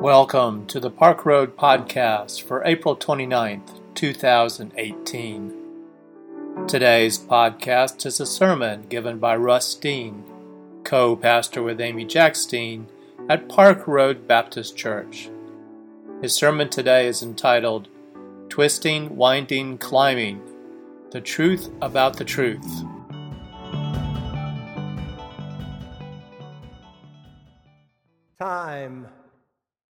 Welcome to the Park Road Podcast for April 29th, 2018. Today's podcast is a sermon given by Russ Dean, co pastor with Amy Jacks Dean at Park Road Baptist Church. His sermon today is entitled Twisting, Winding, Climbing The Truth About the Truth.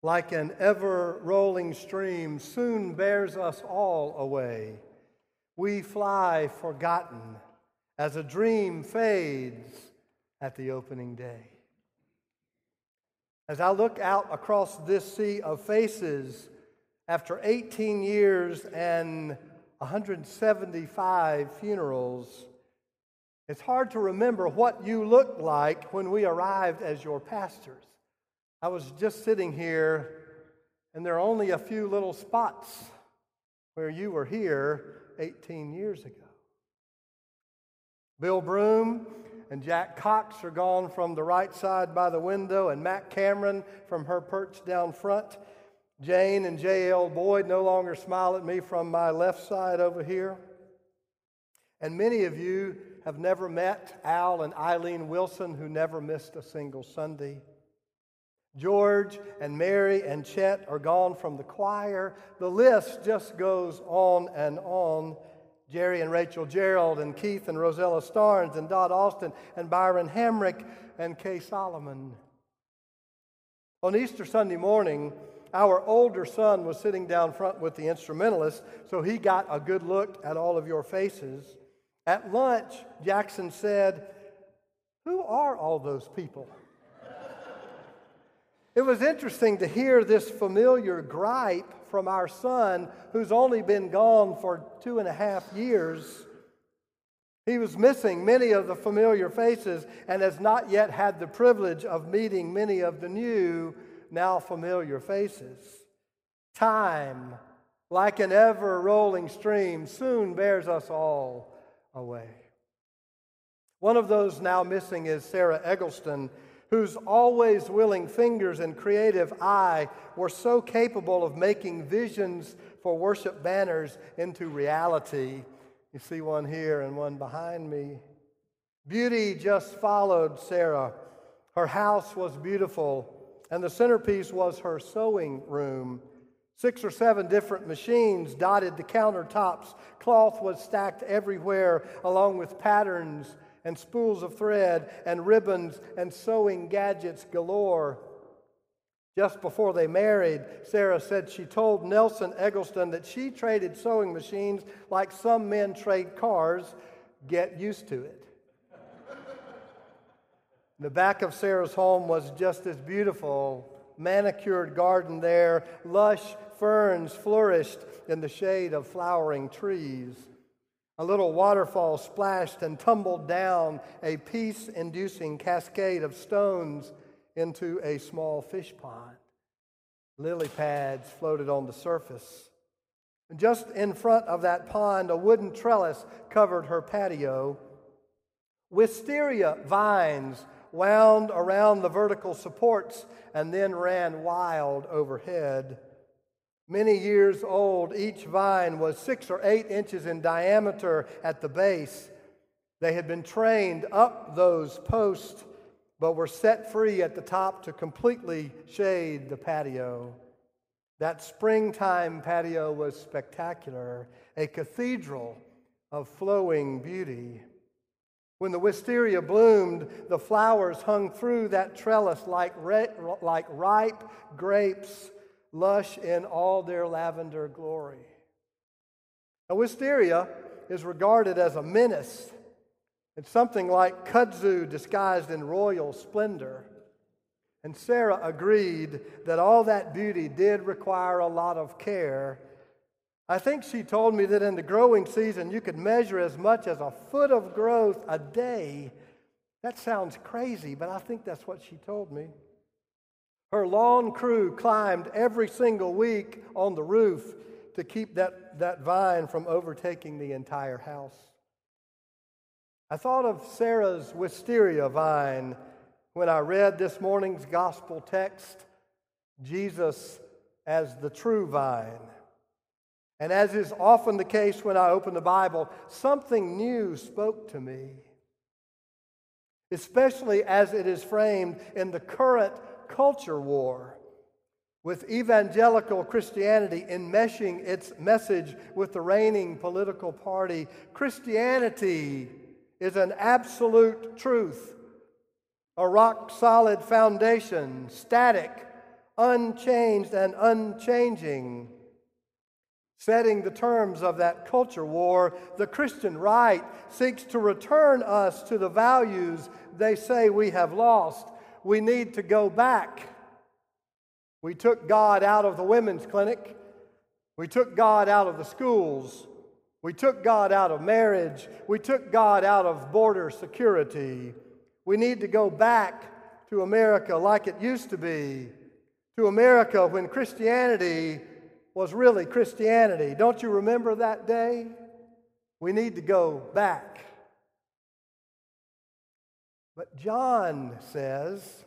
Like an ever rolling stream, soon bears us all away. We fly forgotten as a dream fades at the opening day. As I look out across this sea of faces, after 18 years and 175 funerals, it's hard to remember what you looked like when we arrived as your pastors. I was just sitting here, and there are only a few little spots where you were here 18 years ago. Bill Broom and Jack Cox are gone from the right side by the window, and Matt Cameron from her perch down front. Jane and J.L. Boyd no longer smile at me from my left side over here. And many of you have never met Al and Eileen Wilson, who never missed a single Sunday. George and Mary and Chet are gone from the choir. The list just goes on and on. Jerry and Rachel Gerald and Keith and Rosella Starnes and Dot Austin and Byron Hamrick and Kay Solomon. On Easter Sunday morning, our older son was sitting down front with the instrumentalist, so he got a good look at all of your faces. At lunch, Jackson said, Who are all those people? It was interesting to hear this familiar gripe from our son, who's only been gone for two and a half years. He was missing many of the familiar faces and has not yet had the privilege of meeting many of the new, now familiar faces. Time, like an ever rolling stream, soon bears us all away. One of those now missing is Sarah Eggleston whose always willing fingers and creative eye were so capable of making visions for worship banners into reality. You see one here and one behind me. Beauty just followed Sarah. Her house was beautiful, and the centerpiece was her sewing room. Six or seven different machines dotted the countertops. Cloth was stacked everywhere, along with patterns and spools of thread and ribbons and sewing gadgets galore. Just before they married, Sarah said she told Nelson Eggleston that she traded sewing machines like some men trade cars. Get used to it. the back of Sarah's home was just as beautiful. Manicured garden there, lush ferns flourished in the shade of flowering trees. A little waterfall splashed and tumbled down a peace inducing cascade of stones into a small fish pond. Lily pads floated on the surface. Just in front of that pond, a wooden trellis covered her patio. Wisteria vines wound around the vertical supports and then ran wild overhead. Many years old, each vine was six or eight inches in diameter at the base. They had been trained up those posts, but were set free at the top to completely shade the patio. That springtime patio was spectacular, a cathedral of flowing beauty. When the wisteria bloomed, the flowers hung through that trellis like, like ripe grapes lush in all their lavender glory. Now, wisteria is regarded as a menace. It's something like kudzu disguised in royal splendor. And Sarah agreed that all that beauty did require a lot of care. I think she told me that in the growing season you could measure as much as a foot of growth a day. That sounds crazy, but I think that's what she told me. Her lawn crew climbed every single week on the roof to keep that, that vine from overtaking the entire house. I thought of Sarah's wisteria vine when I read this morning's gospel text. Jesus as the true vine. And as is often the case when I open the Bible, something new spoke to me, especially as it is framed in the current culture war with evangelical Christianity enmeshing its message with the reigning political party. Christianity is an absolute truth, a rock solid foundation, static, unchanged, and unchanging. Setting the terms of that culture war, the Christian right seeks to return us to the values they say we have lost. We need to go back we took God out of the women's clinic. We took God out of the schools. We took God out of marriage. We took God out of border security. We need to go back to America like it used to be, to America when Christianity was really Christianity. Don't you remember that day? We need to go back. But John says,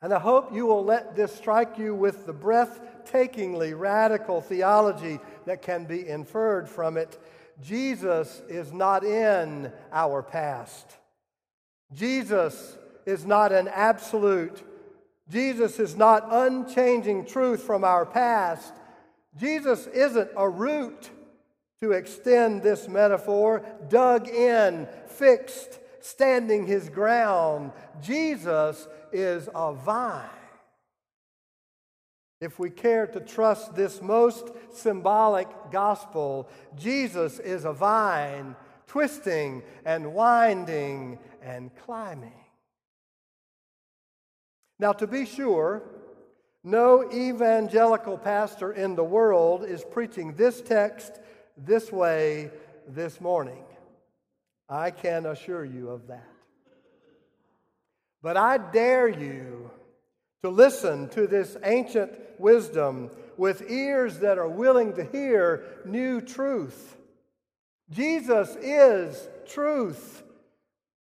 and I hope you will let this strike you with the breathtakingly radical theology that can be inferred from it. Jesus is not in our past. Jesus is not an absolute. Jesus is not unchanging truth from our past. Jesus isn't a root, to extend this metaphor, dug in, fixed, standing his ground. Jesus is a vine. If we care to trust this most symbolic gospel, Jesus is a vine, twisting and winding and climbing. Now, to be sure, no evangelical pastor in the world is preaching this text this way this morning. I can assure you of that. But I dare you to listen to this ancient wisdom with ears that are willing to hear new truth. Jesus is truth,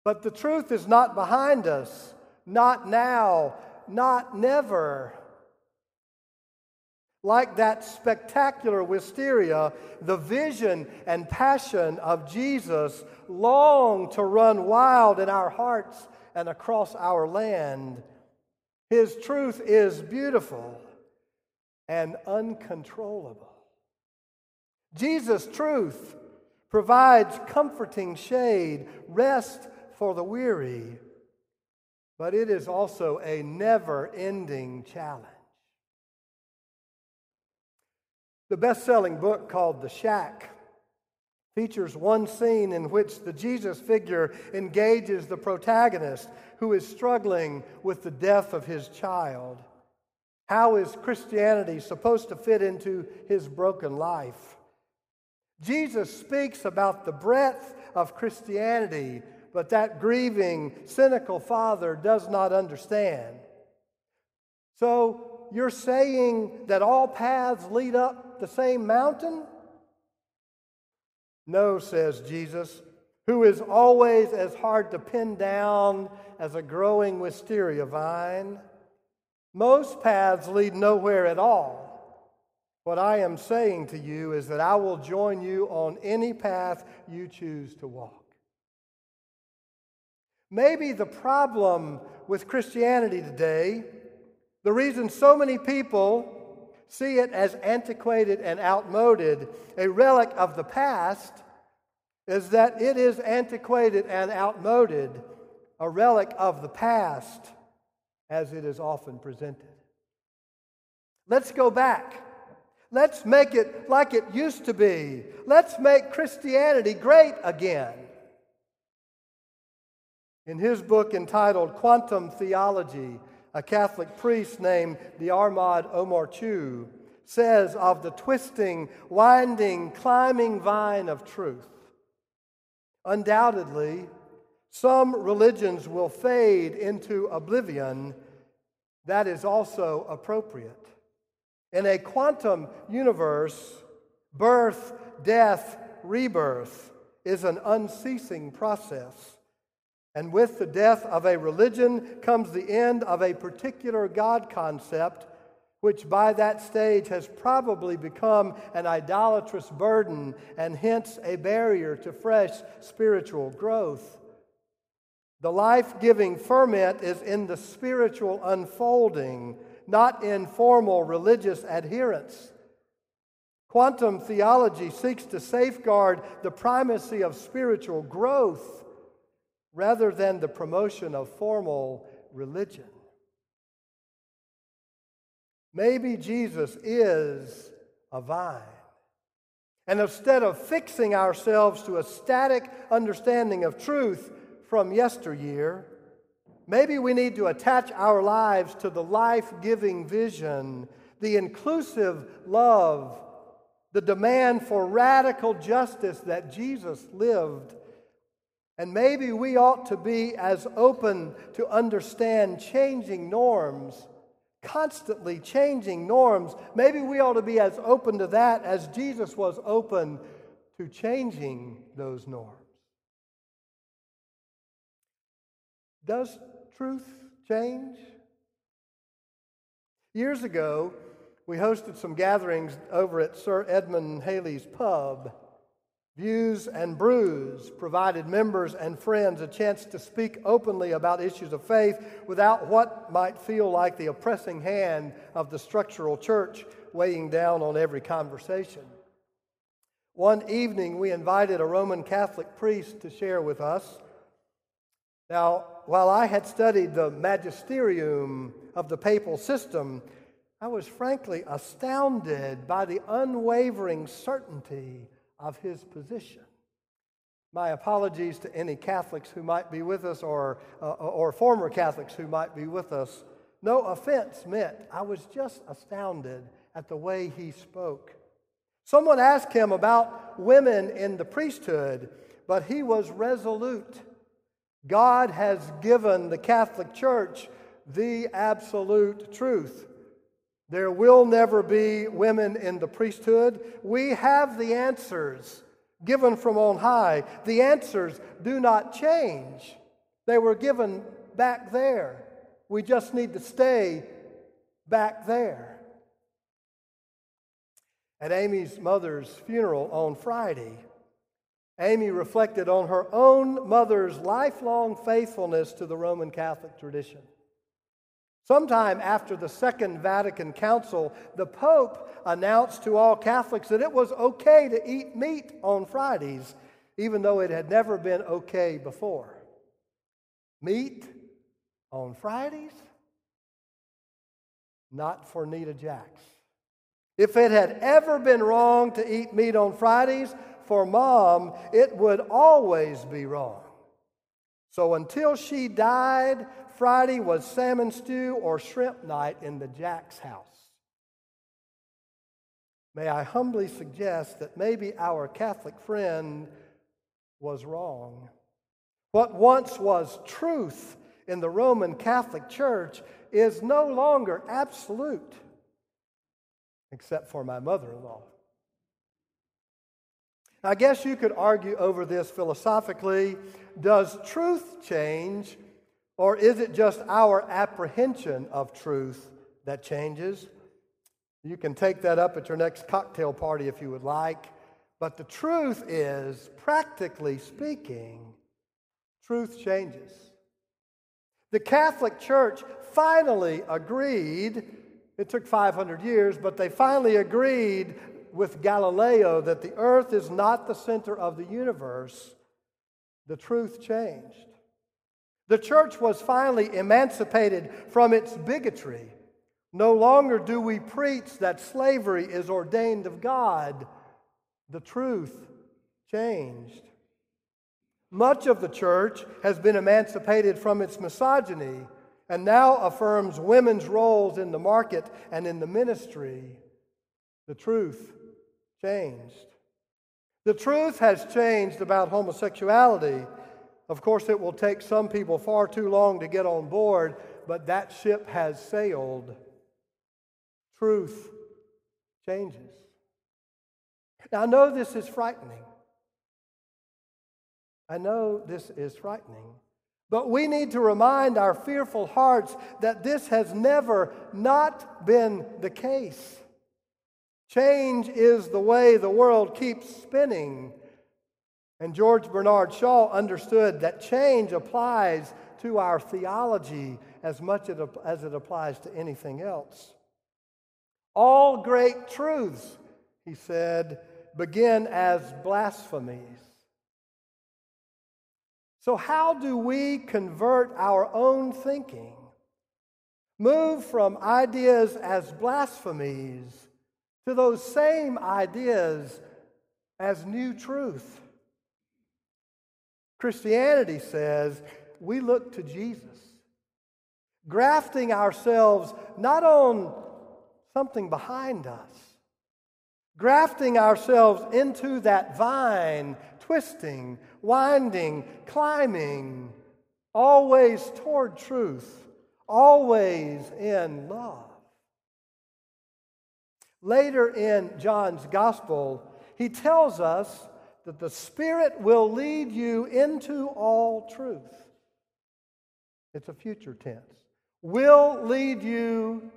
but the truth is not behind us, not now, not never. Like that spectacular wisteria, the vision and passion of Jesus long to run wild in our hearts and across our land. His truth is beautiful and uncontrollable. Jesus' truth provides comforting shade, rest for the weary, but it is also a never ending challenge. The best selling book called The Shack features one scene in which the Jesus figure engages the protagonist who is struggling with the death of his child. How is Christianity supposed to fit into his broken life? Jesus speaks about the breadth of Christianity, but that grieving, cynical father does not understand. So, you're saying that all paths lead up the same mountain? No, says Jesus, who is always as hard to pin down as a growing wisteria vine. Most paths lead nowhere at all. What I am saying to you is that I will join you on any path you choose to walk. Maybe the problem with Christianity today, the reason so many people see it as antiquated and outmoded, a relic of the past, is that it is antiquated and outmoded, a relic of the past, as it is often presented. Let's go back. Let's make it like it used to be. Let's make Christianity great again. In his book entitled Quantum Theology, a Catholic priest named Diarmuid O'Murchu says of the twisting, winding, climbing vine of truth. Undoubtedly, some religions will fade into oblivion. That is also appropriate. In a quantum universe, birth, death, rebirth is an unceasing process. And with the death of a religion comes the end of a particular God concept which by that stage has probably become an idolatrous burden and hence a barrier to fresh spiritual growth. The life giving ferment is in the spiritual unfolding, not in formal religious adherence. Quantum theology seeks to safeguard the primacy of spiritual growth rather than the promotion of formal religion. Maybe Jesus is a vine. And instead of fixing ourselves to a static understanding of truth from yesteryear, maybe we need to attach our lives to the life giving vision, the inclusive love, the demand for radical justice that Jesus lived. And maybe we ought to be as open to understand changing norms constantly changing norms. Maybe we ought to be as open to that as Jesus was open to changing those norms. Does truth change? Years ago, we hosted some gatherings over at Sir Edmund Halley's pub. Views and Brews provided members and friends a chance to speak openly about issues of faith without what might feel like the oppressing hand of the structural church weighing down on every conversation. One evening, we invited a Roman Catholic priest to share with us. Now, while I had studied the magisterium of the papal system, I was frankly astounded by the unwavering certainty of his position. My apologies to any Catholics who might be with us or, uh, or former Catholics who might be with us. No offense meant. I was just astounded at the way he spoke. Someone asked him about women in the priesthood, but he was resolute. God has given the Catholic Church the absolute truth. There will never be women in the priesthood. We have the answers given from on high. The answers do not change, they were given back there. We just need to stay back there. At Amy's mother's funeral on Friday, Amy reflected on her own mother's lifelong faithfulness to the Roman Catholic tradition. Sometime after the Second Vatican Council, the Pope announced to all Catholics that it was okay to eat meat on Fridays, even though it had never been okay before. Meat on Fridays? Not for Nita Jacks. If it had ever been wrong to eat meat on Fridays, for mom, it would always be wrong. So until she died, Friday was salmon stew or shrimp night in the Jack's house. May I humbly suggest that maybe our Catholic friend was wrong. What once was truth in the Roman Catholic Church is no longer absolute, except for my mother in law. I guess you could argue over this philosophically. Does truth change or is it just our apprehension of truth that changes? You can take that up at your next cocktail party if you would like. But the truth is, practically speaking, truth changes. The Catholic Church finally agreed, it took 500 years, but they finally agreed with Galileo that the earth is not the center of the universe. The truth changed. The church was finally emancipated from its bigotry. No longer do we preach that slavery is ordained of God. The truth changed. Much of the church has been emancipated from its misogyny and now affirms women's roles in the market and in the ministry. The truth changed. The truth has changed about homosexuality of course, it will take some people far too long to get on board, but that ship has sailed. Truth changes. Now, I know this is frightening. I know this is frightening. But we need to remind our fearful hearts that this has never not been the case. Change is the way the world keeps spinning. And George Bernard Shaw understood that change applies to our theology as much as it applies to anything else. All great truths, he said, begin as blasphemies. So, how do we convert our own thinking? Move from ideas as blasphemies to those same ideas as new truth. Christianity says we look to Jesus, grafting ourselves not on something behind us, grafting ourselves into that vine, twisting, winding, climbing, always toward truth, always in love. Later in John's gospel, he tells us that the Spirit will lead you into all truth. It's a future tense. Will lead you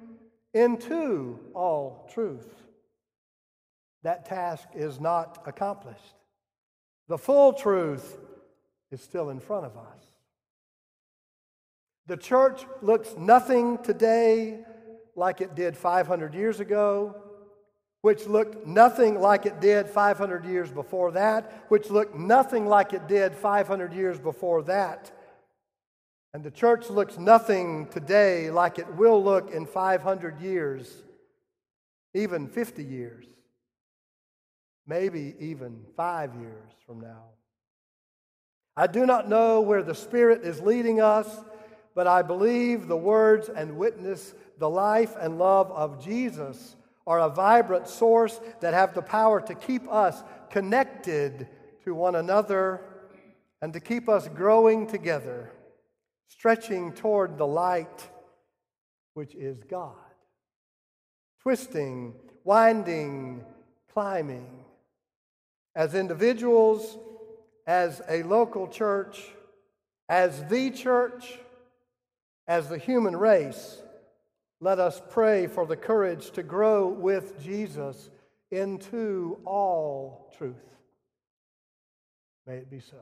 into all truth. That task is not accomplished. The full truth is still in front of us. The church looks nothing today like it did 500 years ago which looked nothing like it did 500 years before that, which looked nothing like it did 500 years before that. And the church looks nothing today like it will look in 500 years, even 50 years, maybe even five years from now. I do not know where the Spirit is leading us, but I believe the words and witness the life and love of Jesus are a vibrant source that have the power to keep us connected to one another and to keep us growing together, stretching toward the light, which is God. Twisting, winding, climbing. As individuals, as a local church, as the church, as the human race, let us pray for the courage to grow with Jesus into all truth. May it be so.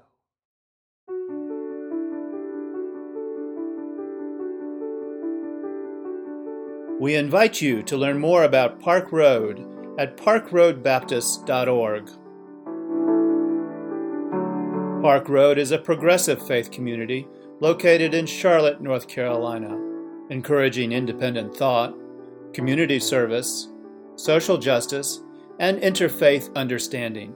We invite you to learn more about Park Road at parkroadbaptist.org. Park Road is a progressive faith community located in Charlotte, North Carolina encouraging independent thought, community service, social justice, and interfaith understanding.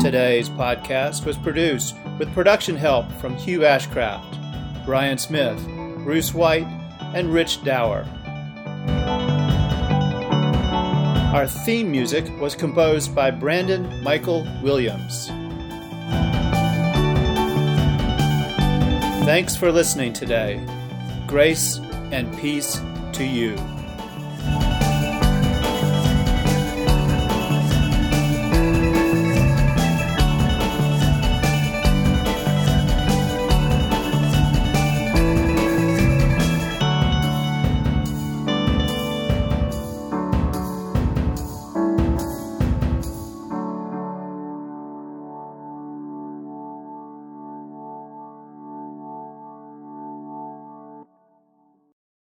Today's podcast was produced with production help from Hugh Ashcraft, Brian Smith, Bruce White, and Rich Dower. Our theme music was composed by Brandon Michael Williams. Thanks for listening today. Grace and peace to you.